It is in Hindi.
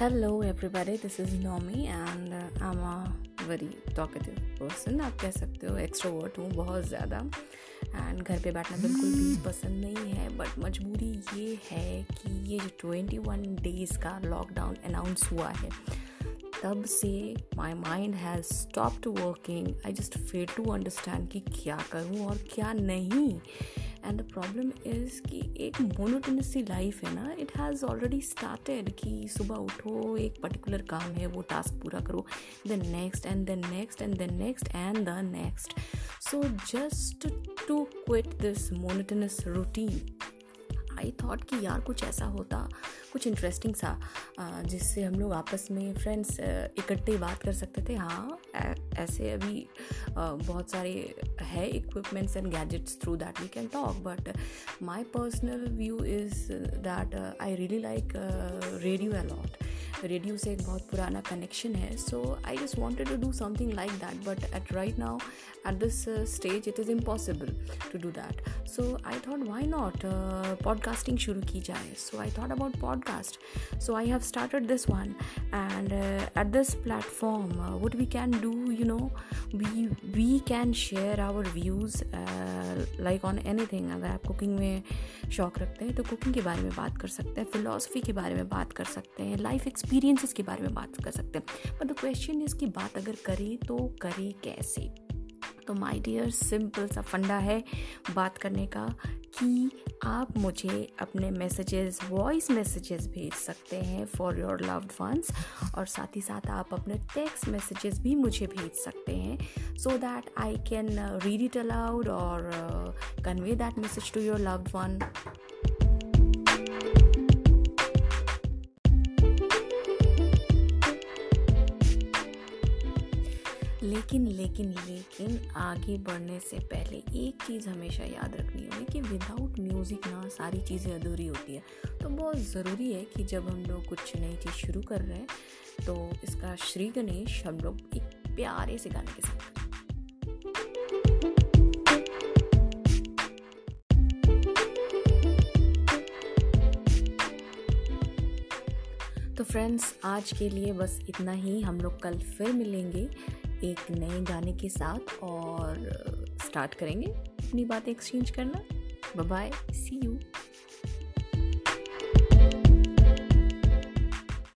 Hello everybody, this is Nomi and uh, I'm a very talkative person. आप कह सकते हो एक्सट्रोवर्ट हूँ बहुत ज़्यादा एंड घर पे बैठना बिल्कुल भी पसंद नहीं है बट मजबूरी ये है कि ये जो ट्वेंटी वन डेज़ का लॉकडाउन अनाउंस हुआ है तब से my mind has stopped working I just fail to understand कि क्या करूँ और क्या नहीं. एंड द प्रॉब्लम इज़ कि एक मोनोटोनस लाइफ है ना इट हैज़ ऑलरेडी स्टार्टेड कि सुबह उठो, एक पर्टिकुलर काम है, वो टास्क पूरा करो the next and the next and the next and the next so just to quit this monotonous routine I thought कि यार कुछ ऐसा होता, कुछ इंटरेस्टिंग सा जिससे हम लोग आपस में फ्रेंड्स इकट्ठे बात कर सकते थे। हाँ ऐसे अभी बहुत सारे है equipments and gadgets through that we can talk but my personal view is that I really like radio a lot radio से एक बहुत पुराना कनेक्शन है. So I just wanted to do something like that but at right now at this stage it is impossible to do that so I thought why not podcasting शुरू की जाए? So I thought about podcast so I have started this one and at this platform what we can do you know we we can share our views like on anything अगर आप कुकिंग में शौक रखते हैं तो कुकिंग के बारे में बात कर सकते हैं फ़िलासफ़ी के बारे में बात कर सकते हैं लाइफ एक्सपीरियंसेस के बारे में बात कर सकते हैं। बट द क्वेश्चन इज़ की बात अगर करें तो करें कैसे? तो माय डियर सिंपल सा फंडा है बात करने का। कि आप मुझे अपने मैसेजेस वॉइस मैसेजेस भेज सकते हैं फॉर योर लव्ड वंस और साथ ही साथ आप अपने टेक्स्ट मैसेजेस भी मुझे भेज सकते हैं so that I can read it aloud और convey that message to your loved one लेकिन लेकिन लेकिन आगे बढ़ने से पहले एक चीज़ हमेशा याद रखनी होगी कि विदाउट म्यूज़िक ना सारी चीज़ें अधूरी होती है। तो बहुत ज़रूरी है कि जब हम लोग कुछ नई चीज़ शुरू कर रहे हैं तो इसका श्री गणेश हम लोग एक प्यारे से गाने के साथ तो फ्रेंड्स आज के लिए बस इतना ही। हम लोग कल फिर मिलेंगे। एक नए गाने के साथ और स्टार्ट करेंगे अपनी बातें एक्सचेंज करना। Bye C you